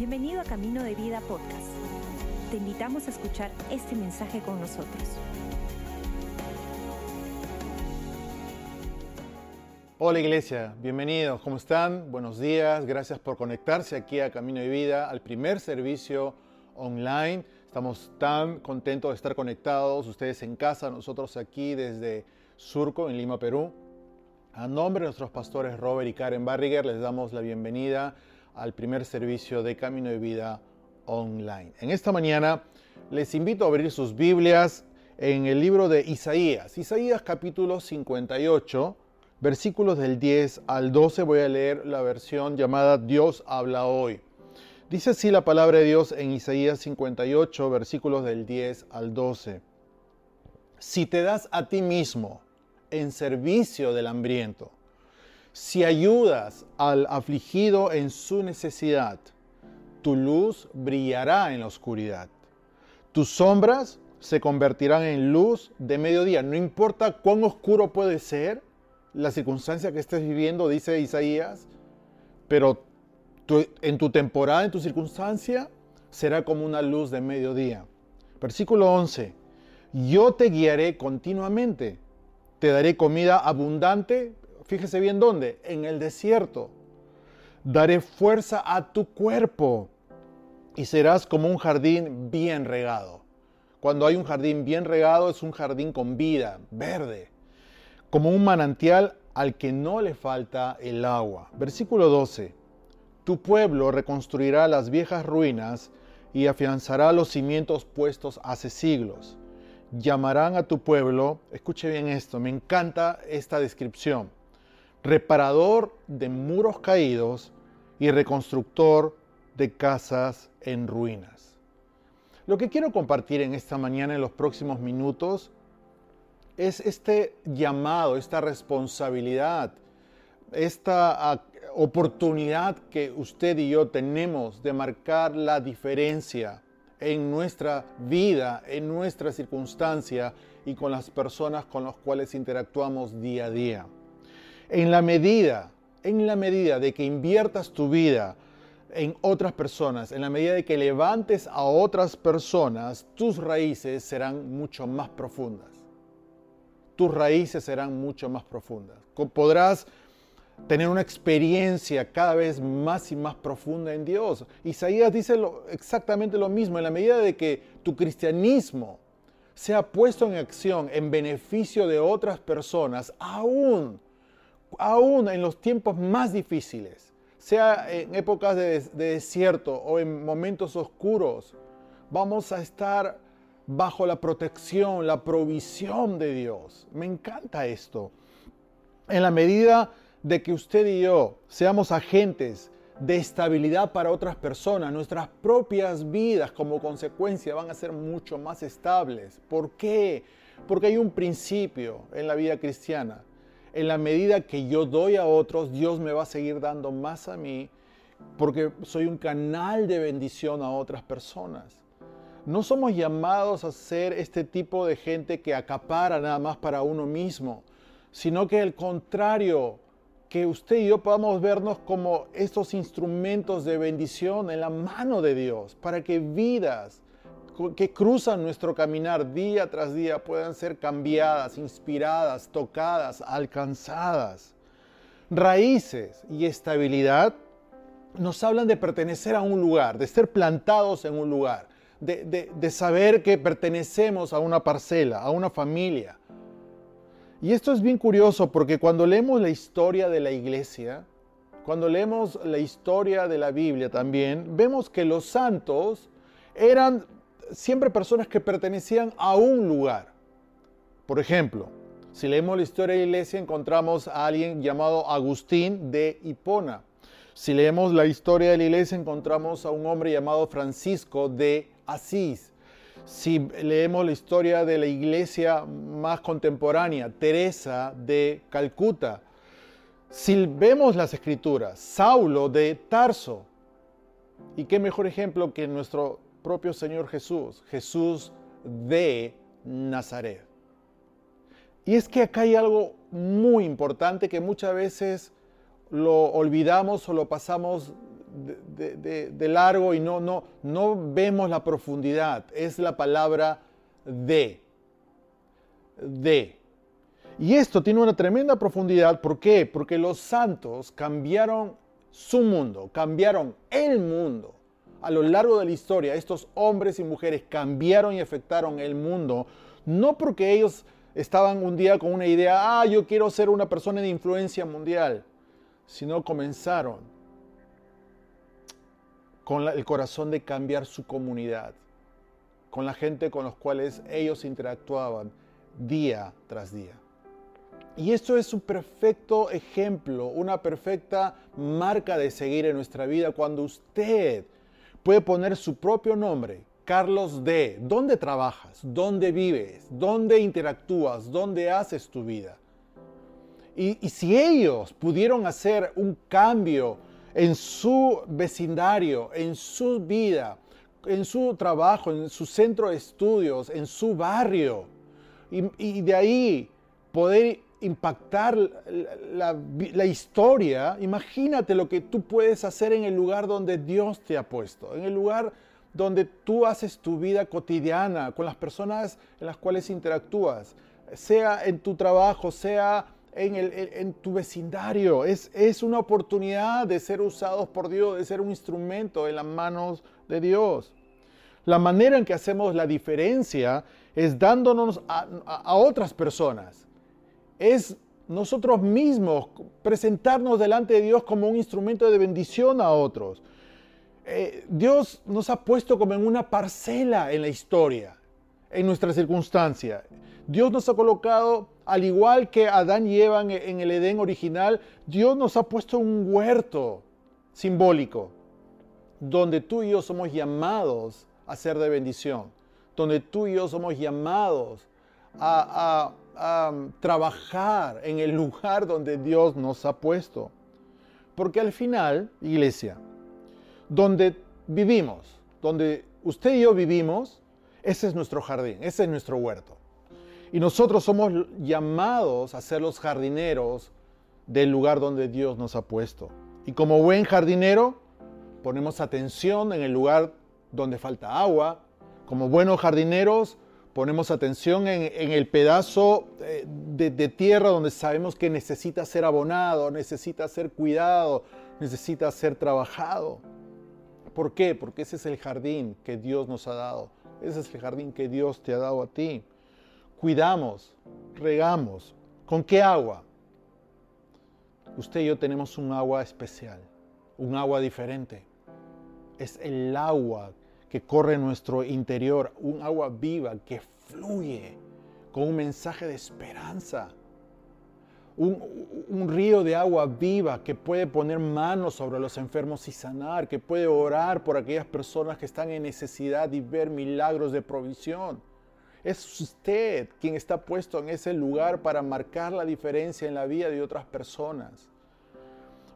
Bienvenido a Camino de Vida Podcast. Te invitamos a escuchar este mensaje con nosotros. Hola iglesia, bienvenidos, ¿cómo están? Buenos días, gracias por conectarse aquí a Camino de Vida, al primer servicio online. Estamos tan contentos de estar conectados, ustedes en casa, nosotros aquí desde Surco, en Lima, Perú. A nombre de nuestros pastores Robert y Karen Barriger, les damos la bienvenida al primer servicio de Camino de Vida online. En esta mañana les invito a abrir sus Biblias en el libro de Isaías, Isaías capítulo 58, versículos del 10 al 12. Voy a leer la versión llamada Dios habla hoy. Dice así la palabra de Dios en Isaías 58, versículos del 10 al 12. Si te das a ti mismo en servicio del hambriento, si ayudas al afligido en su necesidad, tu luz brillará en la oscuridad. Tus sombras se convertirán en luz de mediodía. No importa cuán oscuro puede ser la circunstancia que estés viviendo, dice Isaías, pero en tu temporada, en tu circunstancia, será como una luz de mediodía. Versículo 11. Yo te guiaré continuamente. Te daré comida abundante Fíjese bien dónde, en el desierto. Daré fuerza a tu cuerpo y serás como un jardín bien regado. Cuando hay un jardín bien regado es un jardín con vida, verde, como un manantial al que no le falta el agua. Versículo 12. Tu pueblo reconstruirá las viejas ruinas y afianzará los cimientos puestos hace siglos. Llamarán a tu pueblo, escuche bien esto, me encanta esta descripción reparador de muros caídos y reconstructor de casas en ruinas. Lo que quiero compartir en esta mañana, en los próximos minutos, es este llamado, esta responsabilidad, esta ah, oportunidad que usted y yo tenemos de marcar la diferencia en nuestra vida, en nuestra circunstancia y con las personas con las cuales interactuamos día a día. En la medida, en la medida de que inviertas tu vida en otras personas, en la medida de que levantes a otras personas, tus raíces serán mucho más profundas. Tus raíces serán mucho más profundas. Podrás tener una experiencia cada vez más y más profunda en Dios. Isaías dice exactamente lo mismo, en la medida de que tu cristianismo sea puesto en acción en beneficio de otras personas, aún aún en los tiempos más difíciles, sea en épocas de, desierto o en momentos oscuros, vamos a estar bajo la protección, la provisión de Dios. Me encanta esto. En la medida de que usted y yo seamos agentes de estabilidad para otras personas, nuestras propias vidas como consecuencia van a ser mucho más estables. ¿Por qué? Porque hay un principio en la vida cristiana en la medida que yo doy a otros, Dios me va a seguir dando más a mí porque soy un canal de bendición a otras personas. No somos llamados a ser este tipo de gente que acapara nada más para uno mismo, sino que al contrario, que usted y yo podamos vernos como estos instrumentos de bendición en la mano de Dios, para que vidas que cruzan nuestro caminar día tras día puedan ser cambiadas, inspiradas, tocadas, alcanzadas. Raíces y estabilidad nos hablan de pertenecer a un lugar, de ser plantados en un lugar, de, de saber que pertenecemos a una parcela, a una familia. Y esto es bien curioso porque cuando leemos la historia de la iglesia, cuando leemos la historia de la Biblia también, vemos que los santos eran siempre personas que pertenecían a un lugar. Por ejemplo, si leemos la historia de la iglesia encontramos a alguien llamado Agustín de Hipona. Si leemos la historia de la iglesia encontramos a un hombre llamado Francisco de Asís. Si leemos la historia de la iglesia más contemporánea, Teresa de Calcuta. Si vemos las escrituras, Saulo de Tarso. Y qué mejor ejemplo que nuestro propio Señor Jesús, Jesús de Nazaret. Y es que acá hay algo muy importante que muchas veces lo olvidamos o lo pasamos de, largo y no, no, no vemos la profundidad. Es la palabra de. De. Y esto tiene una tremenda profundidad. ¿Por qué? Porque los santos cambiaron su mundo, cambiaron el mundo. A lo largo de la historia, estos hombres y mujeres cambiaron y afectaron el mundo, no porque ellos estaban un día con una idea, ah, yo quiero ser una persona de influencia mundial, sino comenzaron con el corazón de cambiar su comunidad, con la gente con los cuales ellos interactuaban día tras día. Y esto es un perfecto ejemplo, una perfecta marca de seguir en nuestra vida cuando usted puede poner su propio nombre, Carlos D. ¿Dónde trabajas? ¿Dónde vives? ¿Dónde interactúas? ¿Dónde haces tu vida? Y, si ellos pudieron hacer un cambio en su vecindario, en su vida, en su trabajo, en su centro de estudios, en su barrio, y, y de ahí poder impactar la, historia, imagínate lo que tú puedes hacer en el lugar donde Dios te ha puesto, en el lugar donde tú haces tu vida cotidiana con las personas en las cuales interactúas, sea en tu trabajo, sea en, tu vecindario. Es, es una oportunidad de ser usados por Dios, de ser un instrumento en las manos de Dios. La manera en que hacemos la diferencia es dándonos a otras personas es nosotros mismos presentarnos delante de Dios como un instrumento de bendición a otros. Eh, Dios nos ha puesto como en una parcela en la historia, en nuestra circunstancia. Dios nos ha colocado, al igual que Adán y Eva en el Edén original, Dios nos ha puesto un huerto simbólico, donde tú y yo somos llamados a ser de bendición, donde tú y yo somos llamados a, trabajar en el lugar donde Dios nos ha puesto. Porque al final, iglesia, donde vivimos, donde usted y yo vivimos, ese es nuestro jardín, ese es nuestro huerto. Y nosotros somos llamados a ser los jardineros del lugar donde Dios nos ha puesto. Y como buen jardinero, ponemos atención en el lugar donde falta agua. Como buenos jardineros, ponemos atención en, el pedazo eh, de, tierra donde sabemos que necesita ser abonado, necesita ser cuidado, necesita ser trabajado. ¿Por qué? Porque ese es el jardín que Dios nos ha dado. Ese es el jardín que Dios te ha dado a ti. Cuidamos, regamos. ¿Con qué agua? Usted y yo tenemos un agua especial, un agua diferente. Es el agua que corre en nuestro interior, un agua viva que fluye con un mensaje de esperanza. Un, un, río de agua viva que puede poner manos sobre los enfermos y sanar, que puede orar por aquellas personas que están en necesidad y ver milagros de provisión. Es usted quien está puesto en ese lugar para marcar la diferencia en la vida de otras personas.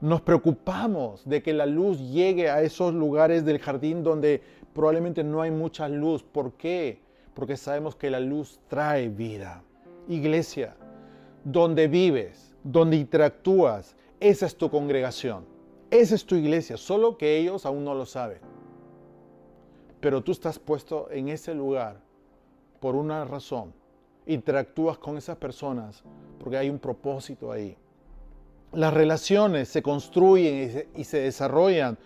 Nos preocupamos de que la luz llegue a esos lugares del jardín donde probablemente no hay mucha luz. ¿Por qué? Porque sabemos que la luz trae vida. Iglesia, donde vives, donde interactúas, esa es tu congregación. Esa es tu iglesia, solo que ellos aún no lo saben. Pero tú estás puesto en ese lugar por una razón. Interactúas con esas personas porque hay un propósito ahí. Las relaciones se construyen y se, desarrollan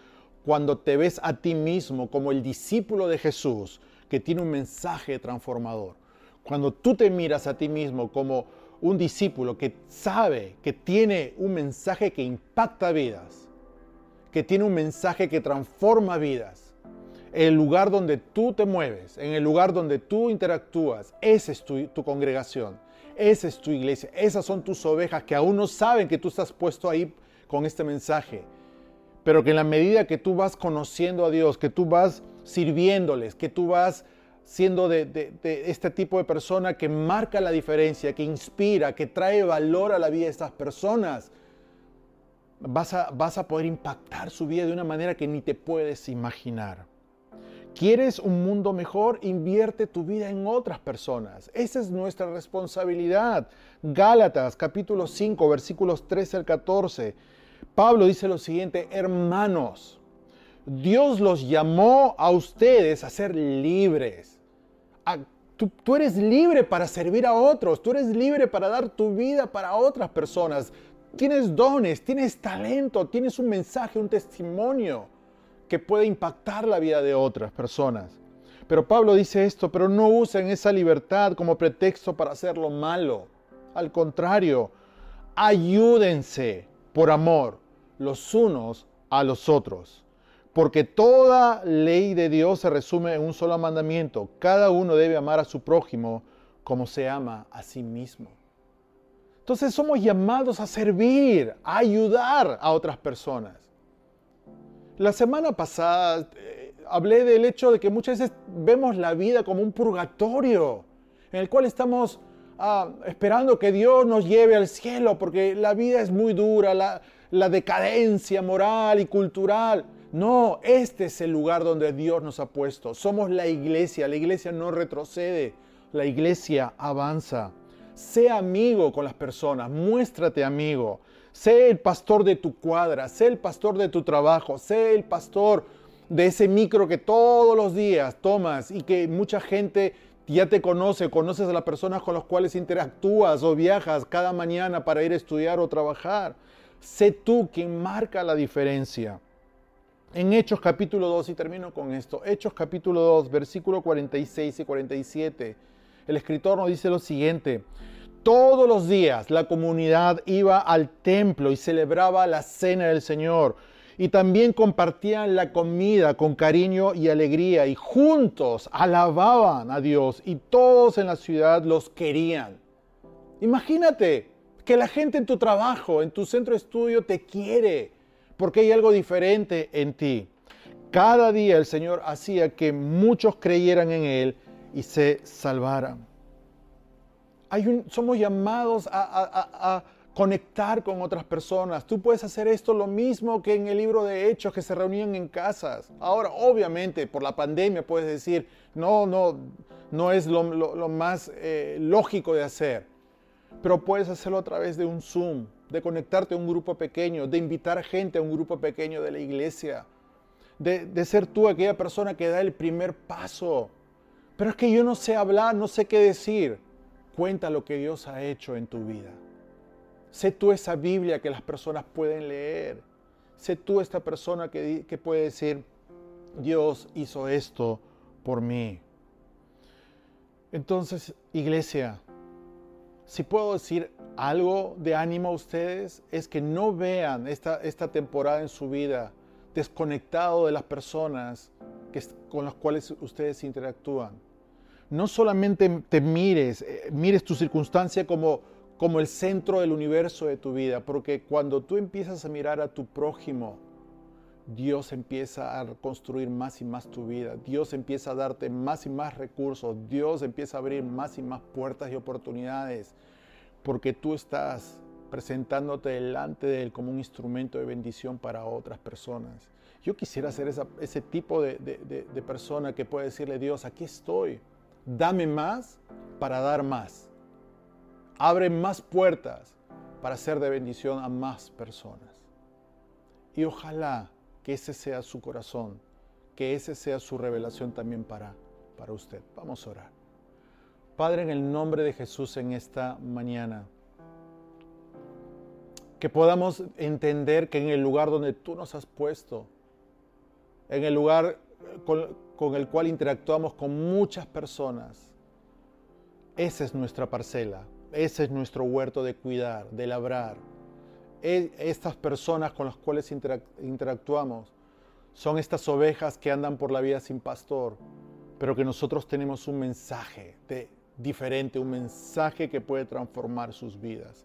cuando te ves a ti mismo como el discípulo de Jesús que tiene un mensaje transformador. Cuando tú te miras a ti mismo como un discípulo que sabe que tiene un mensaje que impacta vidas, que tiene un mensaje que transforma vidas, el lugar donde tú te mueves, en el lugar donde tú interactúas, esa es tu, congregación. Esa es tu iglesia, esas son tus ovejas que aún no saben que tú estás puesto ahí con este mensaje. Pero que en la medida que tú vas conociendo a Dios, que tú vas sirviéndoles, que tú vas siendo de, este tipo de persona que marca la diferencia, que inspira, que trae valor a la vida de estas personas, vas a, vas a poder impactar su vida de una manera que ni te puedes imaginar. ¿Quieres un mundo mejor? Invierte tu vida en otras personas. Esa es nuestra responsabilidad. Gálatas capítulo 5 versículos 13 al 14. Pablo dice lo siguiente, hermanos, Dios los llamó a ustedes a ser libres. tú, tú eres libre para servir a otros, tú eres libre para dar tu vida para otras personas. Tienes dones, tienes talento, tienes un mensaje, un testimonio que puede impactar la vida de otras personas. Pero Pablo dice esto, pero no usen esa libertad como pretexto para hacer lo malo. Al contrario, ayúdense por amor los unos a los otros. Porque toda ley de Dios se resume en un solo mandamiento. Cada uno debe amar a su prójimo como se ama a sí mismo. Entonces somos llamados a servir, a ayudar a otras personas. La semana pasada eh, hablé del hecho de que muchas veces vemos la vida como un purgatorio, en el cual estamos ah, esperando que Dios nos lleve al cielo, porque la vida es muy dura, la, la decadencia moral y cultural. No, este es el lugar donde Dios nos ha puesto. Somos la iglesia, la iglesia no retrocede, la iglesia avanza. Sé amigo con las personas, muéstrate amigo. Sé el pastor de tu cuadra, sé el pastor de tu trabajo, sé el pastor de ese micro que todos los días tomas y que mucha gente ya te conoce, conoces a las personas con las cuales interactúas o viajas cada mañana para ir a estudiar o trabajar. Sé tú quien marca la diferencia. En Hechos capítulo 2, y termino con esto, Hechos capítulo 2, versículo 46 y 47 el escritor nos dice lo siguiente, todos los días la comunidad iba al templo y celebraba la cena del Señor y también compartían la comida con cariño y alegría y juntos alababan a Dios y todos en la ciudad los querían. Imagínate que la gente en tu trabajo, en tu centro de estudio te quiere porque hay algo diferente en ti. Cada día el Señor hacía que muchos creyeran en Él y se salvaran. Hay somos llamados a, conectar con otras personas. Tú puedes hacer esto lo mismo que en el libro de Hechos, que se reunían en casas. Ahora, obviamente, por la pandemia puedes decir, no, no, no es lo, más eh, lógico de hacer. Pero puedes hacerlo a través de un Zoom, de conectarte a un grupo pequeño, de invitar gente a un grupo pequeño de la iglesia, de, de ser tú aquella persona que da el primer paso pero es que yo no sé hablar, no sé qué decir. Cuenta lo que Dios ha hecho en tu vida. Sé tú esa Biblia que las personas pueden leer. Sé tú esta persona que, que puede decir, Dios hizo esto por mí. Entonces, iglesia, si puedo decir algo de ánimo a ustedes, es que no vean esta, esta temporada en su vida desconectado de las personas que, con las cuales ustedes interactúan no solamente te mires, eh, mires tu circunstancia como, como el centro del universo de tu vida, porque cuando tú empiezas a mirar a tu prójimo, Dios empieza a construir más y más tu vida, Dios empieza a darte más y más recursos, Dios empieza a abrir más y más puertas y oportunidades, porque tú estás presentándote delante de Él como un instrumento de bendición para otras personas. Yo quisiera ser ese tipo de, de persona que puede decirle, Dios, aquí estoy dame más para dar más. Abre más puertas para ser de bendición a más personas. Y ojalá que ese sea su corazón, que ese sea su revelación también para, para usted. Vamos a orar. Padre, en el nombre de Jesús en esta mañana, que podamos entender que en el lugar donde tú nos has puesto, en el lugar con, con el cual interactuamos con muchas personas. Esa es nuestra parcela, ese es nuestro huerto de cuidar, de labrar. E, estas personas con las cuales interactuamos son estas ovejas que andan por la vida sin pastor, pero que nosotros tenemos un mensaje de, diferente, un mensaje que puede transformar sus vidas.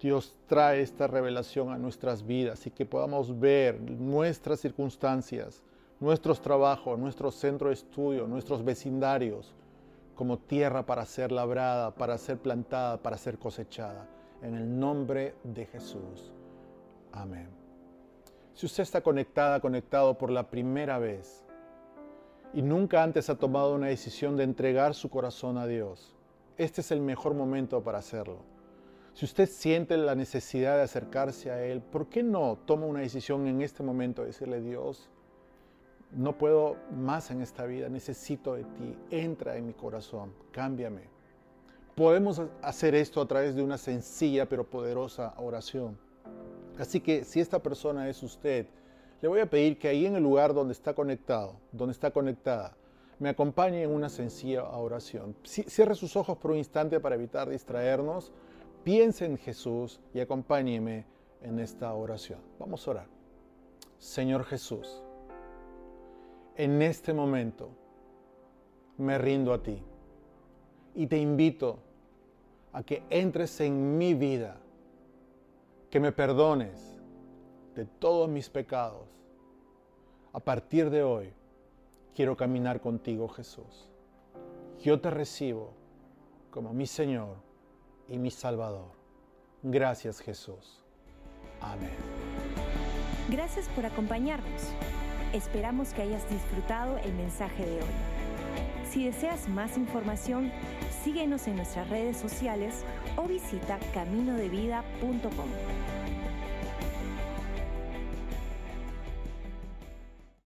Dios trae esta revelación a nuestras vidas y que podamos ver nuestras circunstancias nuestros trabajos, nuestro centro de estudio, nuestros vecindarios, como tierra para ser labrada, para ser plantada, para ser cosechada. En el nombre de Jesús. Amén. Si usted está conectada, conectado por la primera vez y nunca antes ha tomado una decisión de entregar su corazón a Dios, este es el mejor momento para hacerlo. Si usted siente la necesidad de acercarse a Él, ¿por qué no toma una decisión en este momento de decirle, Dios, no puedo más en esta vida, necesito de ti, entra en mi corazón, cámbiame. Podemos hacer esto a través de una sencilla pero poderosa oración. Así que si esta persona es usted, le voy a pedir que ahí en el lugar donde está conectado, donde está conectada, me acompañe en una sencilla oración. Cierre sus ojos por un instante para evitar distraernos. Piense en Jesús y acompáñeme en esta oración. Vamos a orar. Señor Jesús, en este momento me rindo a ti y te invito a que entres en mi vida, que me perdones de todos mis pecados. A partir de hoy, quiero caminar contigo, Jesús. Yo te recibo como mi Señor y mi Salvador. Gracias, Jesús. Amén. Gracias por acompañarnos. Esperamos que hayas disfrutado el mensaje de hoy. Si deseas más información, síguenos en nuestras redes sociales o visita caminodevida.com.